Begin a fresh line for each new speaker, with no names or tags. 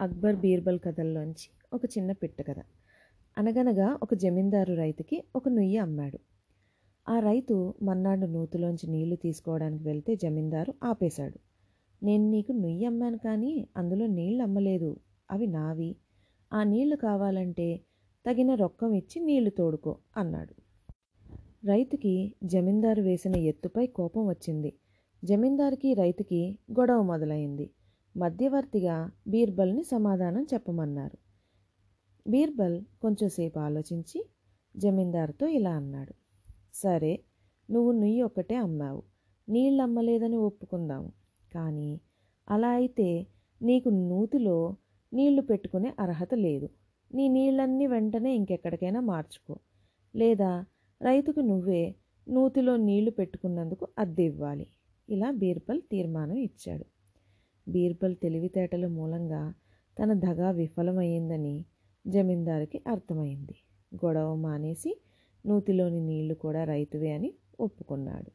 అక్బర్ బీర్బల్ కథల్లోంచి ఒక చిన్న పిట్ట కథ. అనగనగా ఒక జమీందారు రైతుకి ఒక నుయ్యి అమ్మాడు. ఆ రైతు మన్నాడు నూతులోంచి నీళ్ళు తీసుకోవడానికి వెళ్తే జమీందారు ఆపేశాడు. నేను నీకు నుయ్యి అమ్మాను కానీ అందులో నీళ్ళు అమ్మలేదు. అవి నావి. ఆ నీళ్ళు కావాలంటే తగిన రొక్కం ఇచ్చి నీళ్ళు తోడుకో అన్నాడు. రైతుకి జమీందారు వేసిన ఎత్తుపై కోపం వచ్చింది. జమీందారుకి రైతుకి గొడవ మొదలైంది. మధ్యవర్తిగా బీర్బల్ని సమాధానం చెప్పమన్నారు. బీర్బల్ కొంచెంసేపు ఆలోచించి జమీందారుతో ఇలా అన్నాడు. సరే నువ్వు నుయ్యి ఒక్కటే అమ్మావు. నీళ్ళు అమ్మలేదని ఒప్పుకుందాము కానీ అలా అయితే నీకు నూతిలో నీళ్ళు పెట్టుకునే అర్హత లేదు. నీ నీళ్ళన్నీ వెంటనే ఇంకెక్కడికైనా మార్చుకో. లేదా రైతుకు నువ్వే నూతిలో నీళ్ళు పెట్టుకున్నందుకు అద్దె ఇవ్వాలి. ఇలా బీర్బల్ తీర్మానం ఇచ్చాడు. బీర్బల్ తెలివితేటల మూలంగా తన దగా విఫలమయ్యిందని జమీందారుకి అర్థమైంది. గొడవ మానేసి నూతిలోని నీళ్ళు కూడా రైతువే అని ఒప్పుకున్నాడు.